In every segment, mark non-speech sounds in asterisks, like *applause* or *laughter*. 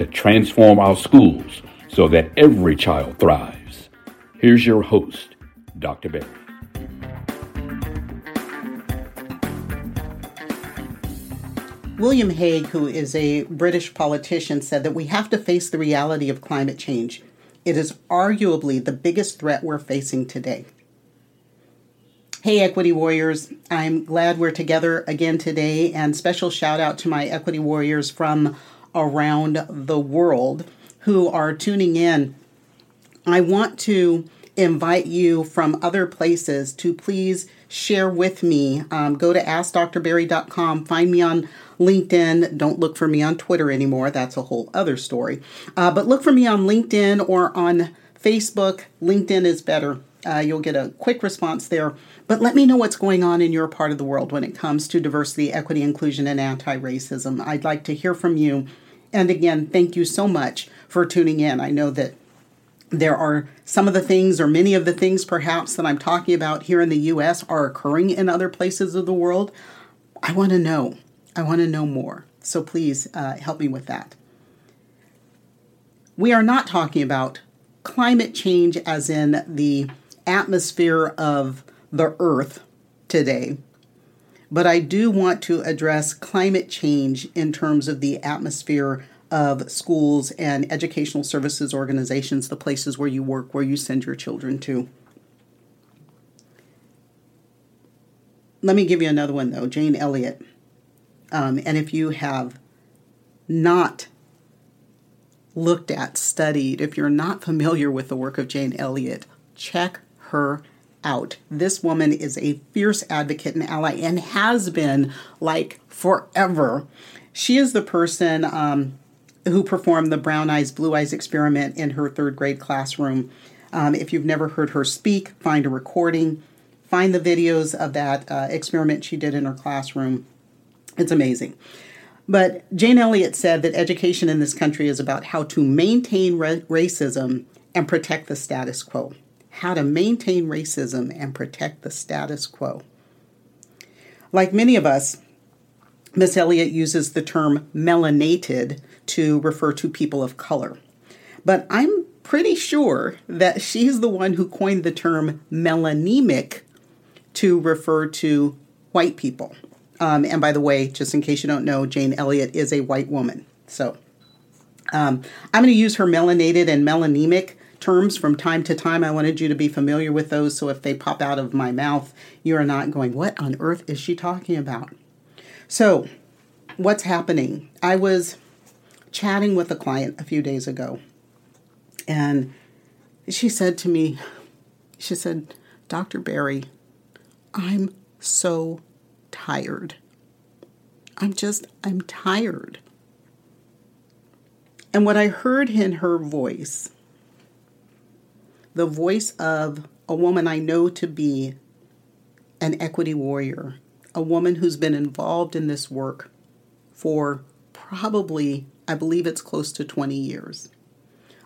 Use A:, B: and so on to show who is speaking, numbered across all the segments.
A: to transform our schools so that every child thrives. Here's your host, Dr. Berry.
B: William Hague, who is a British politician, said that we have to face the reality of climate change. It is arguably the biggest threat we're facing today. Hey, Equity Warriors. I'm glad we're together again today, and special shout out to my Equity Warriors from around the world who are tuning in. I want to invite you from other places to please share with me. Um, go to AskDrBerry.com, find me on LinkedIn. Don't look for me on Twitter anymore, that's a whole other story. Uh, but look for me on LinkedIn or on Facebook. LinkedIn is better. Uh, you'll get a quick response there. But let me know what's going on in your part of the world when it comes to diversity, equity, inclusion, and anti racism. I'd like to hear from you. And again, thank you so much for tuning in. I know that there are some of the things, or many of the things perhaps, that I'm talking about here in the US are occurring in other places of the world. I want to know. I want to know more. So please uh, help me with that. We are not talking about climate change as in the atmosphere of the earth today. But I do want to address climate change in terms of the atmosphere of schools and educational services organizations, the places where you work, where you send your children to. Let me give you another one though Jane Elliott. Um, and if you have not looked at, studied, if you're not familiar with the work of Jane Elliott, check her out. This woman is a fierce advocate and ally and has been like forever. She is the person um, who performed the brown eyes, blue eyes experiment in her third grade classroom. Um, if you've never heard her speak, find a recording, find the videos of that uh, experiment she did in her classroom. It's amazing. But Jane Elliott said that education in this country is about how to maintain ra- racism and protect the status quo how to maintain racism and protect the status quo. Like many of us, Miss Elliott uses the term melanated to refer to people of color. But I'm pretty sure that she's the one who coined the term melanemic to refer to white people. Um, and by the way, just in case you don't know, Jane Elliott is a white woman. So um, I'm going to use her melanated and melanemic terms from time to time. I wanted you to be familiar with those so if they pop out of my mouth, you are not going, What on earth is she talking about? So, what's happening? I was chatting with a client a few days ago, and she said to me, She said, Dr. Berry, I'm so tired. I'm just, I'm tired. And what I heard in her voice the voice of a woman I know to be an equity warrior, a woman who's been involved in this work for probably, I believe it's close to 20 years.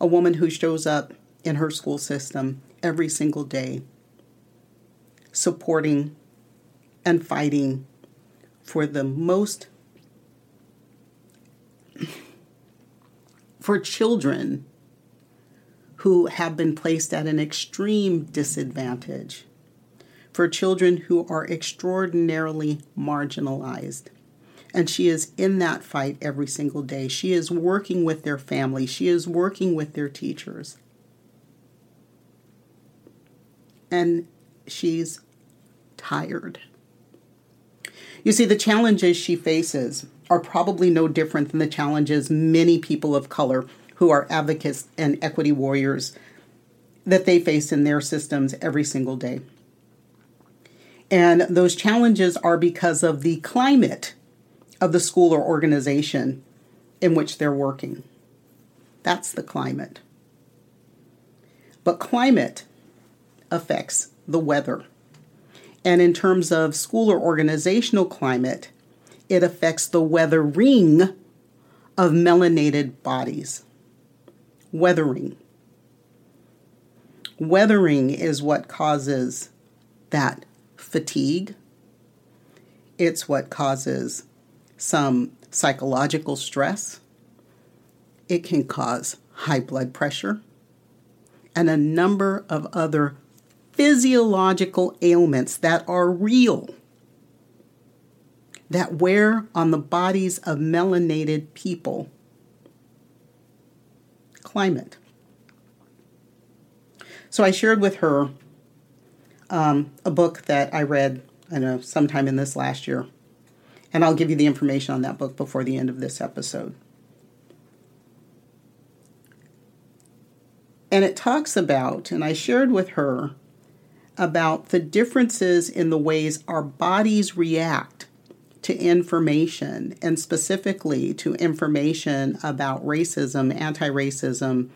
B: A woman who shows up in her school system every single day, supporting and fighting for the most for children who have been placed at an extreme disadvantage, for children who are extraordinarily marginalized. And she is in that fight every single day. She is working with their family, she is working with their teachers. And she's tired. You see, the challenges she faces are probably no different than the challenges many people of color who are advocates and equity warriors that they face in their systems every single day. And those challenges are because of the climate of the school or organization in which they're working. That's the climate. But climate affects the weather. And in terms of school or organizational climate, it affects the weathering of melanated bodies. Weathering. Weathering is what causes that fatigue. It's what causes some psychological stress. It can cause high blood pressure and a number of other physiological ailments that are real that wear on the bodies of melanated people. Climate. So I shared with her um, a book that I read, I know, sometime in this last year. And I'll give you the information on that book before the end of this episode. And it talks about, and I shared with her about the differences in the ways our bodies react to information, and specifically to information about racism, anti racism,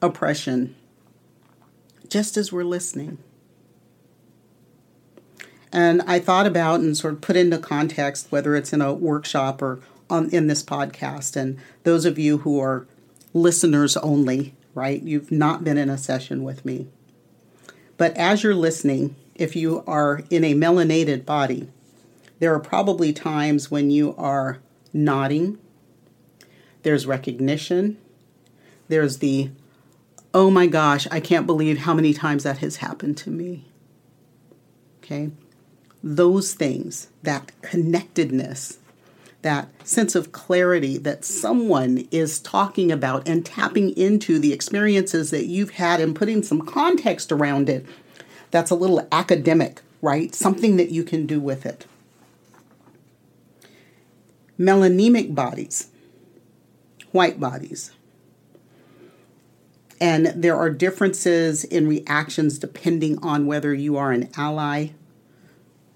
B: oppression, just as we're listening. And I thought about and sort of put into context, whether it's in a workshop or on, in this podcast. And those of you who are listeners only, right? You've not been in a session with me. But as you're listening, if you are in a melanated body, there are probably times when you are nodding. There's recognition. There's the, oh my gosh, I can't believe how many times that has happened to me. Okay? Those things, that connectedness, that sense of clarity that someone is talking about and tapping into the experiences that you've had and putting some context around it. That's a little academic, right? Something that you can do with it. Melanemic bodies, white bodies. And there are differences in reactions depending on whether you are an ally,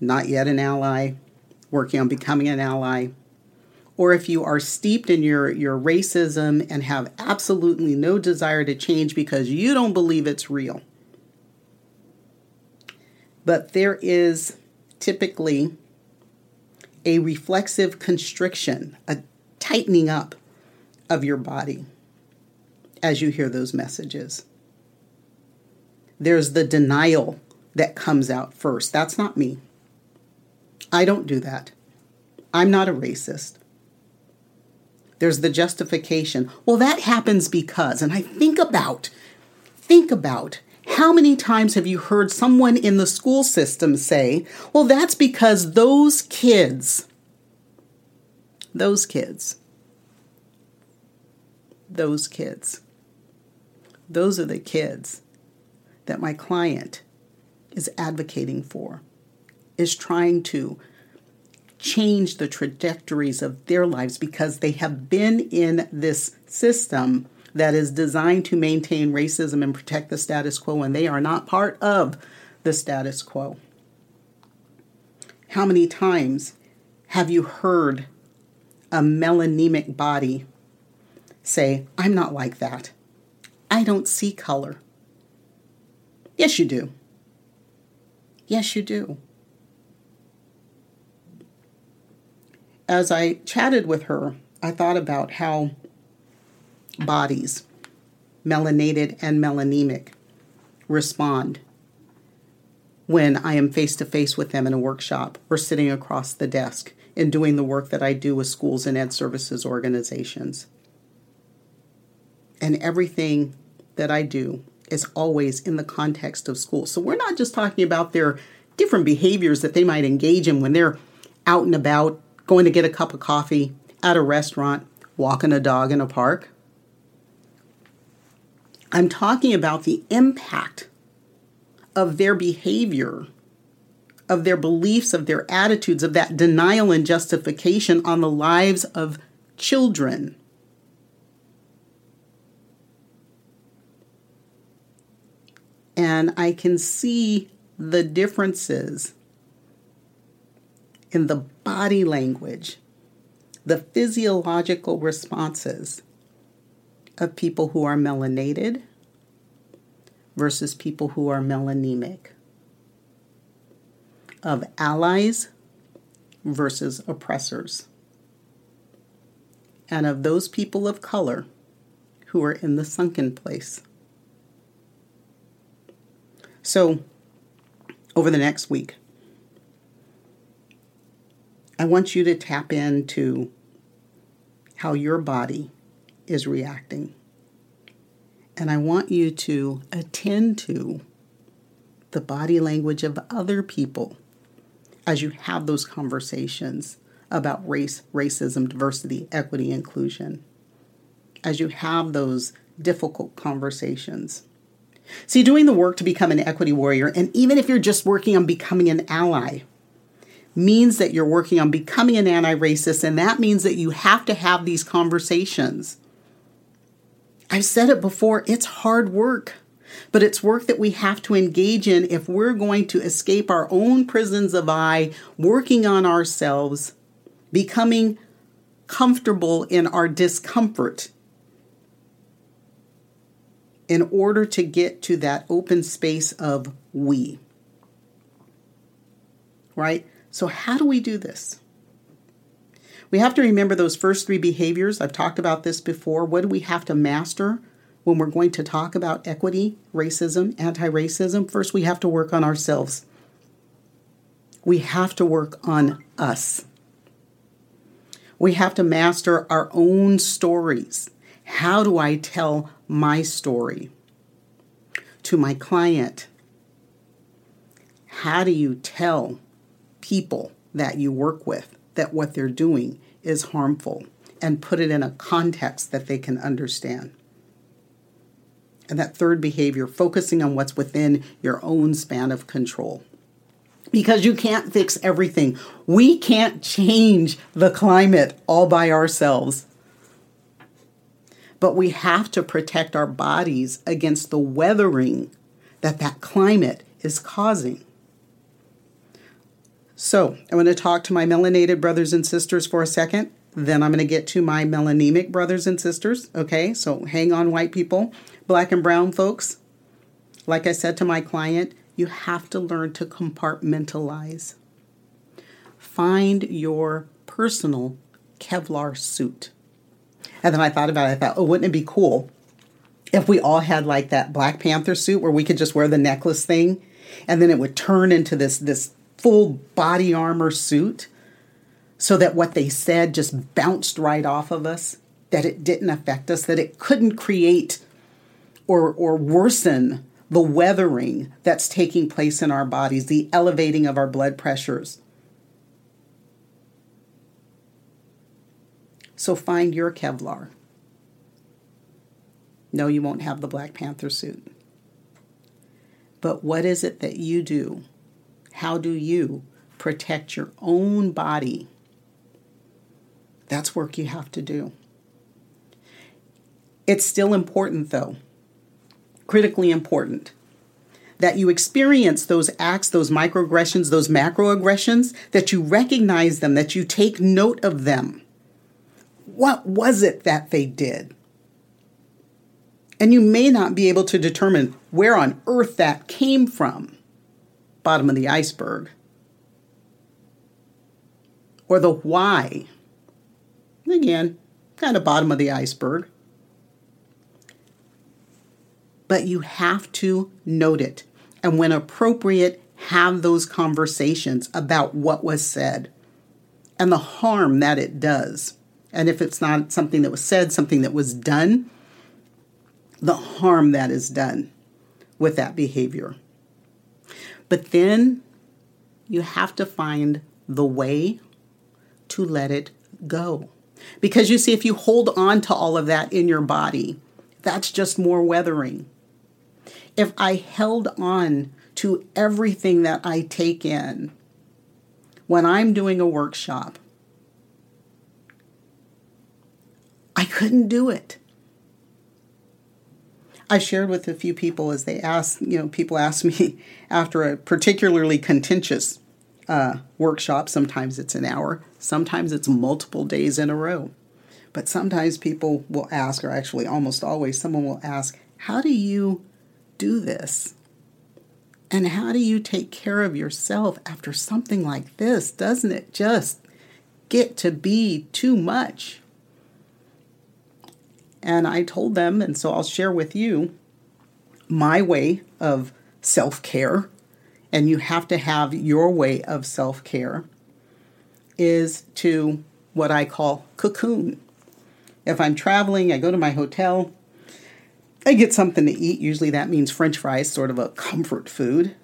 B: not yet an ally, working on becoming an ally, or if you are steeped in your, your racism and have absolutely no desire to change because you don't believe it's real. But there is typically a reflexive constriction, a tightening up of your body as you hear those messages. There's the denial that comes out first. That's not me. I don't do that. I'm not a racist. There's the justification. Well, that happens because, and I think about, think about how many times have you heard someone in the school system say, well, that's because those kids, those kids, those kids, those are the kids that my client is advocating for, is trying to change the trajectories of their lives because they have been in this system that is designed to maintain racism and protect the status quo, and they are not part of the status quo. How many times have you heard a melanemic body say, I'm not like that? I don't see color. Yes, you do. Yes, you do. as I chatted with her, I thought about how bodies, melanated and melanemic, respond when I am face to face with them in a workshop or sitting across the desk in doing the work that I do with schools and ed services organizations. And everything that I do is always in the context of school. So we're not just talking about their different behaviors that they might engage in when they're out and about going to get a cup of coffee at a restaurant, walking a dog in a park. I'm talking about the impact of their behavior, of their beliefs, of their attitudes, of that denial and justification on the lives of children. And I can see the differences in the body language, the physiological responses of people who are melanated versus people who are melanemic, of allies versus oppressors, and of those people of color who are in the sunken place. So, over the next week, I want you to tap into how your body is reacting. And I want you to attend to the body language of other people as you have those conversations about race, racism, diversity, equity, inclusion. As you have those difficult conversations. See, doing the work to become an equity warrior, and even if you're just working on becoming an ally, means that you're working on becoming an anti racist, and that means that you have to have these conversations. I've said it before, it's hard work, but it's work that we have to engage in if we're going to escape our own prisons of I, working on ourselves, becoming comfortable in our discomfort in order to get to that open space of we. Right? So, how do we do this? We have to remember those first three behaviors. I've talked about this before. What do we have to master when we're going to talk about equity, racism, anti racism? First, we have to work on ourselves. We have to work on us. We have to master our own stories. How do I tell my story to my client? How do you tell people that you work with that what they're doing is harmful and put it in a context that they can understand. And that third behavior, focusing on what's within your own span of control. Because you can't fix everything. We can't change the climate all by ourselves. But we have to protect our bodies against the weathering that that climate is causing. So, I'm going to talk to my melanated brothers and sisters for a second. Then I'm going to get to my melanemic brothers and sisters. Okay, so hang on, white people, black and brown folks. Like I said to my client, you have to learn to compartmentalize. Find your personal Kevlar suit. And then I thought about it. I thought, oh, wouldn't it be cool if we all had like that Black Panther suit where we could just wear the necklace thing and then it would turn into this this full body armor suit so that what they said just bounced right off of us, that it didn't affect us, that it couldn't create or, or worsen the weathering that's taking place in our bodies, the elevating of our blood pressures. So find your Kevlar. No, you won't have the Black Panther suit. But what is it that you do how do you protect your own body? That's work you have to do. It's still important, though, critically important, that you experience those acts, those microaggressions, those macroaggressions, that you recognize them, that you take note of them. What was it that they did? And you may not be able to determine where on earth that came from bottom of the iceberg. Or the why. Again, kind of bottom of the iceberg. But you have to note it. And when appropriate, have those conversations about what was said and the harm that it does. And if it's not something that was said, something that was done, the harm that is done with that behavior. But then you have to find the way to let it go. Because you see, if you hold on to all of that in your body, that's just more weathering. If I held on to everything that I take in when I'm doing a workshop, I couldn't do it. I shared with a few people as they asked, you know, people ask me *laughs* after a particularly contentious uh, workshop. Sometimes it's an hour, sometimes it's multiple days in a row. But sometimes people will ask, or actually almost always, someone will ask, How do you do this? And how do you take care of yourself after something like this? Doesn't it just get to be too much? And I told them, and so I'll share with you my way of self care, and you have to have your way of self care, is to what I call cocoon. If I'm traveling, I go to my hotel, I get something to eat. Usually that means french fries, sort of a comfort food.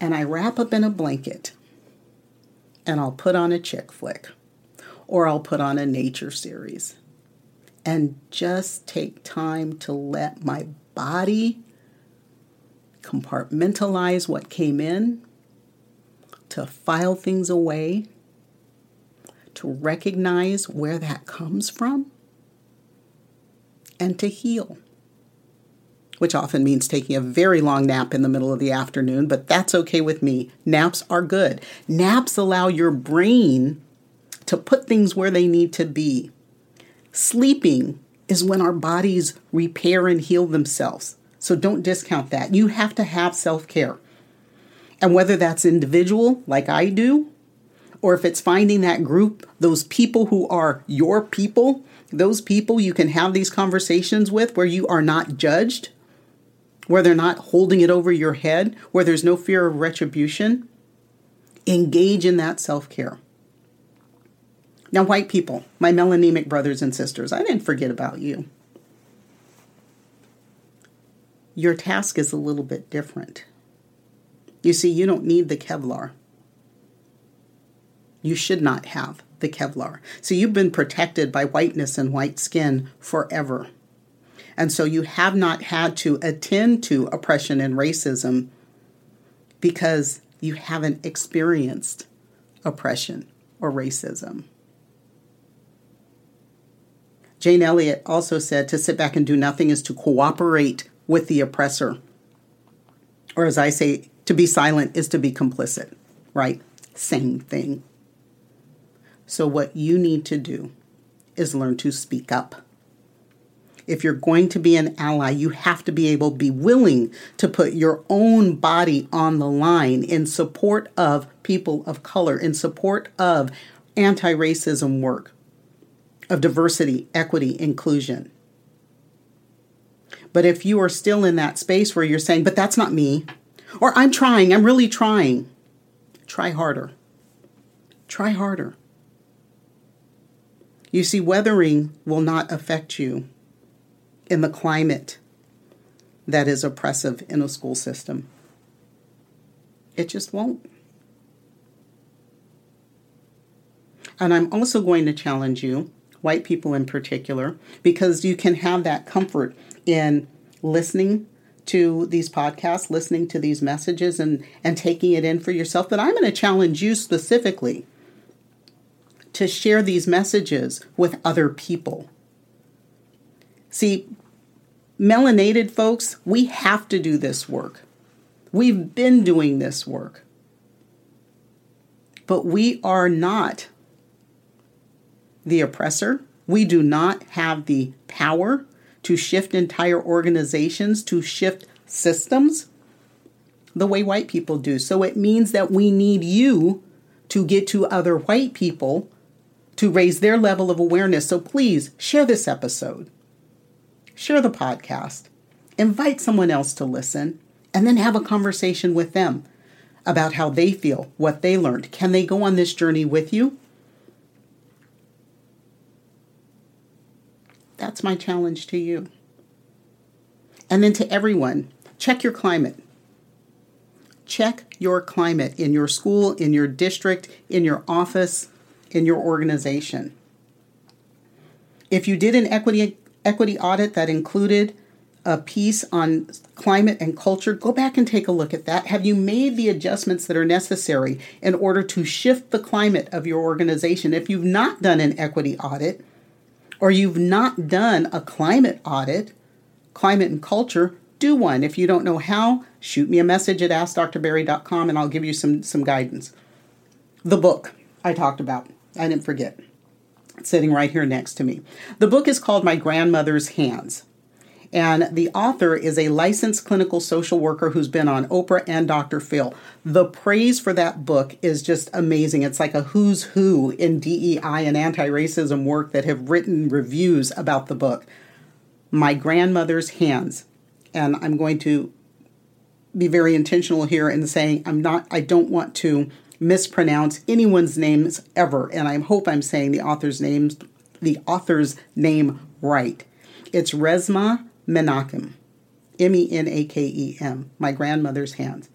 B: And I wrap up in a blanket and I'll put on a chick flick or I'll put on a nature series and just take time to let my body compartmentalize what came in, to file things away, to recognize where that comes from, and to heal. Which often means taking a very long nap in the middle of the afternoon, but that's okay with me. Naps are good. Naps allow your brain to put things where they need to be. Sleeping is when our bodies repair and heal themselves. So don't discount that. You have to have self care. And whether that's individual, like I do, or if it's finding that group, those people who are your people, those people you can have these conversations with where you are not judged, where they're not holding it over your head, where there's no fear of retribution, engage in that self care. Now, white people, my melanemic brothers and sisters, I didn't forget about you. Your task is a little bit different. You see, you don't need the Kevlar. You should not have the Kevlar. So you've been protected by whiteness and white skin forever. And so you have not had to attend to oppression and racism because you haven't experienced oppression or racism. Jane Elliott also said to sit back and do nothing is to cooperate with the oppressor. Or as I say, to be silent is to be complicit, right? Same thing. So, what you need to do is learn to speak up. If you're going to be an ally, you have to be able be willing to put your own body on the line in support of people of color, in support of anti racism work, of diversity, equity, inclusion. But if you are still in that space where you're saying, but that's not me, or I'm trying, I'm really trying, try harder. Try harder. You see, weathering will not affect you in the climate that is oppressive in a school system. It just won't. And I'm also going to challenge you white people in particular, because you can have that comfort in listening to these podcasts, listening to these messages, and, and taking it in for yourself. But I'm going to challenge you specifically to share these messages with other people. See, melanated folks, we have to do this work. We've been doing this work. But we are not the oppressor. We do not have the power to shift entire organizations, to shift systems the way white people do. So it means that we need you to get to other white people to raise their level of awareness. So please share this episode, share the podcast, invite someone else to listen, and then have a conversation with them about how they feel, what they learned. Can they go on this journey with you? That's my challenge to you. And then to everyone, check your climate. Check your climate in your school, in your district, in your office, in your organization. If you did an equity equity audit that included a piece on climate and culture, go back and take a look at that. Have you made the adjustments that are necessary in order to shift the climate of your organization? If you've not done an equity audit, or you've not done a climate audit, climate and culture, do one. If you don't know how, shoot me a message at askdrberry.com and I'll give you some, some guidance. The book I talked about, I didn't forget. sitting right here next to me. The book is called My Grandmother's Hands. And the author is a licensed clinical social worker who's been on Oprah and Dr. Phil. The praise for that book is just amazing. It's like a who's who in DEI and anti racism work that have written reviews about the book. My Grandmother's Hands. And I'm going to be very intentional here in saying I'm not, I don't want to mispronounce anyone's names ever. And I hope I'm saying the author's names, the author's name right. It's Resmaa Menakem, M E N A K E M, My Grandmother's Hands.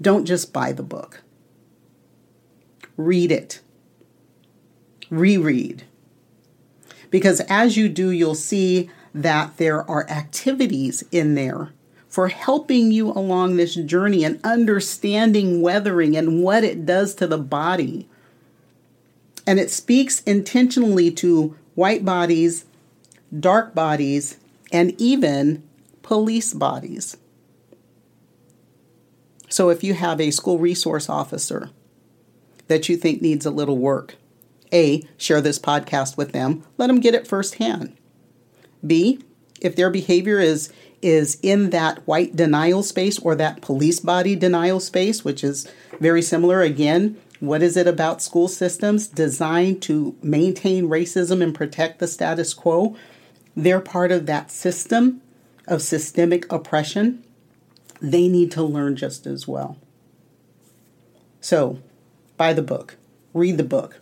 B: Don't just buy the book, read it, reread. Because as you do, you'll see that there are activities in there for helping you along this journey and understanding weathering and what it does to the body. And it speaks intentionally to white bodies, dark bodies, and even police bodies. So if you have a school resource officer that you think needs a little work, A, share this podcast with them, let them get it firsthand. B, if their behavior is is in that white denial space or that police body denial space, which is very similar again, what is it about school systems designed to maintain racism and protect the status quo? They're part of that system of systemic oppression, they need to learn just as well. So, buy the book, read the book,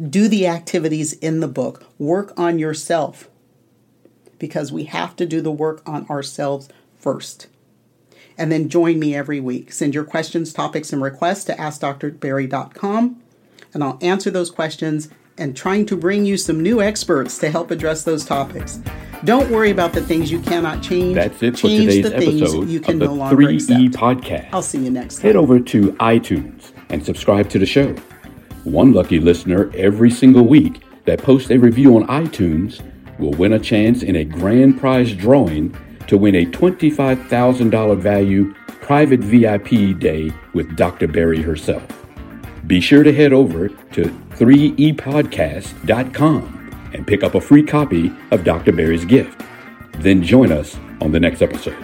B: do the activities in the book, work on yourself, because we have to do the work on ourselves first. And then join me every week. Send your questions, topics, and requests to AskDrBerry.com, and I'll answer those questions and trying to bring you some new experts to help address those topics. Don't worry about the things you cannot change.
A: That's it for
B: change
A: today's
B: the things
A: episode
B: you can
A: of
B: no
A: the
B: longer
A: 3E
B: accept.
A: podcast.
B: I'll see you next time.
A: Head over to iTunes and subscribe to the show. One lucky listener every single week that posts a review on iTunes will win a chance in a grand prize drawing to win a $25,000 value private VIP day with Dr. Berry herself. Be sure to head over to 3epodcast.com and pick up a free copy of Dr. Berry's gift. Then join us on the next episode.